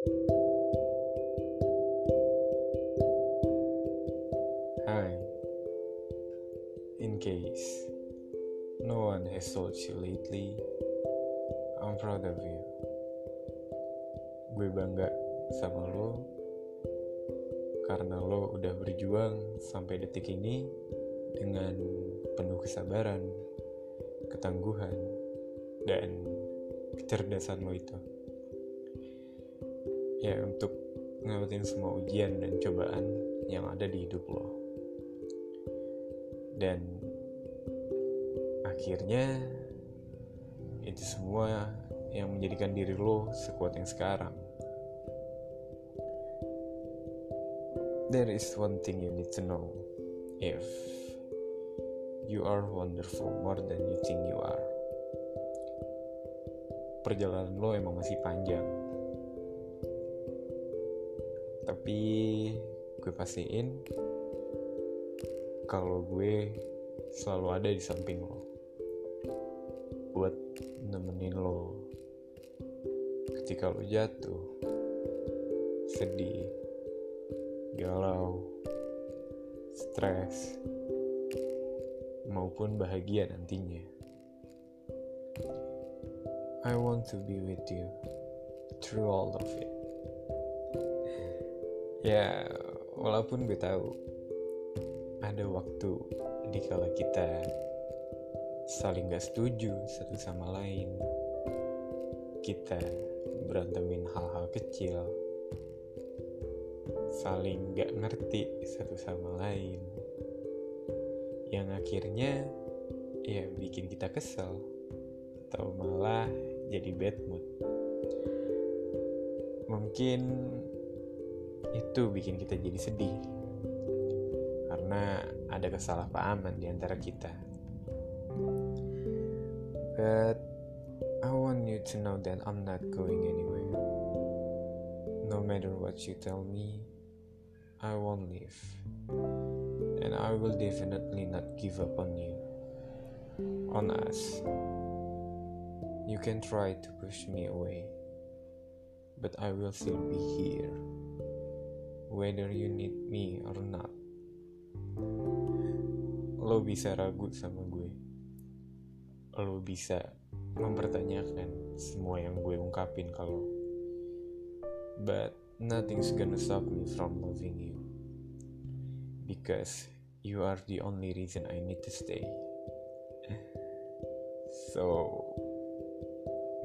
Hi. In case no one has told you lately, I'm proud of you. Gue bangga sama lo karena lo udah berjuang sampai detik ini dengan penuh kesabaran, ketangguhan, dan kecerdasan lo itu. Ya, untuk ngelewatin semua ujian dan cobaan yang ada di hidup lo. Dan akhirnya itu semua yang menjadikan diri lo sekuat yang sekarang. There is one thing you need to know. If you are wonderful more than you think you are. Perjalanan lo emang masih panjang. Tapi gue pastiin kalau gue selalu ada di samping lo. Buat nemenin lo. Ketika lo jatuh sedih galau stres maupun bahagia nantinya. I want to be with you through all of it ya walaupun gue tahu ada waktu di kala kita saling gak setuju satu sama lain kita berantemin hal-hal kecil saling gak ngerti satu sama lain yang akhirnya ya bikin kita kesel atau malah jadi bad mood. Mungkin itu bikin kita jadi sedih karena ada kesalahpahaman di antara kita. But I want you to know that I'm not going anywhere. No matter what you tell me, I won't leave. And I will definitely not give up on you. On us. You can try to push me away, but I will still be here whether you need me or not. Lo bisa ragu sama gue. Lo bisa mempertanyakan semua yang gue ungkapin kalau But nothing's gonna stop me from loving you. Because you are the only reason I need to stay. So,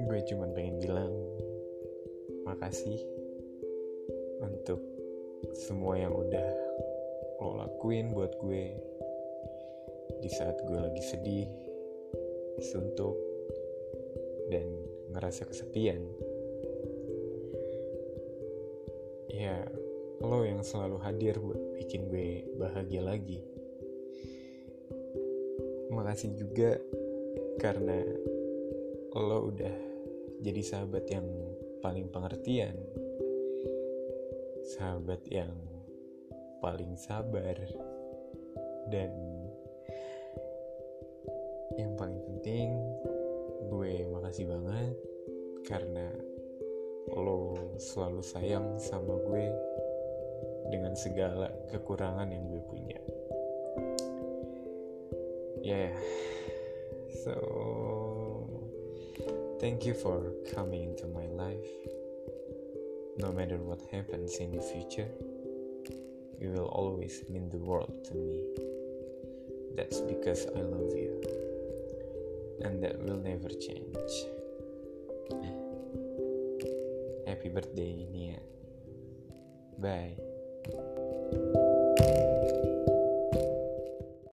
gue cuman pengen bilang makasih untuk semua yang udah lo lakuin buat gue di saat gue lagi sedih, suntuk, dan ngerasa kesepian. Ya, lo yang selalu hadir buat bikin gue bahagia lagi. Makasih juga karena lo udah jadi sahabat yang paling pengertian sahabat yang paling sabar dan yang paling penting gue makasih banget karena lo selalu sayang sama gue dengan segala kekurangan yang gue punya ya yeah. so thank you for coming into my life No matter what happens in the future, you will always mean the world to me. That's because I love you, and that will never change. Happy birthday, Nia. Bye.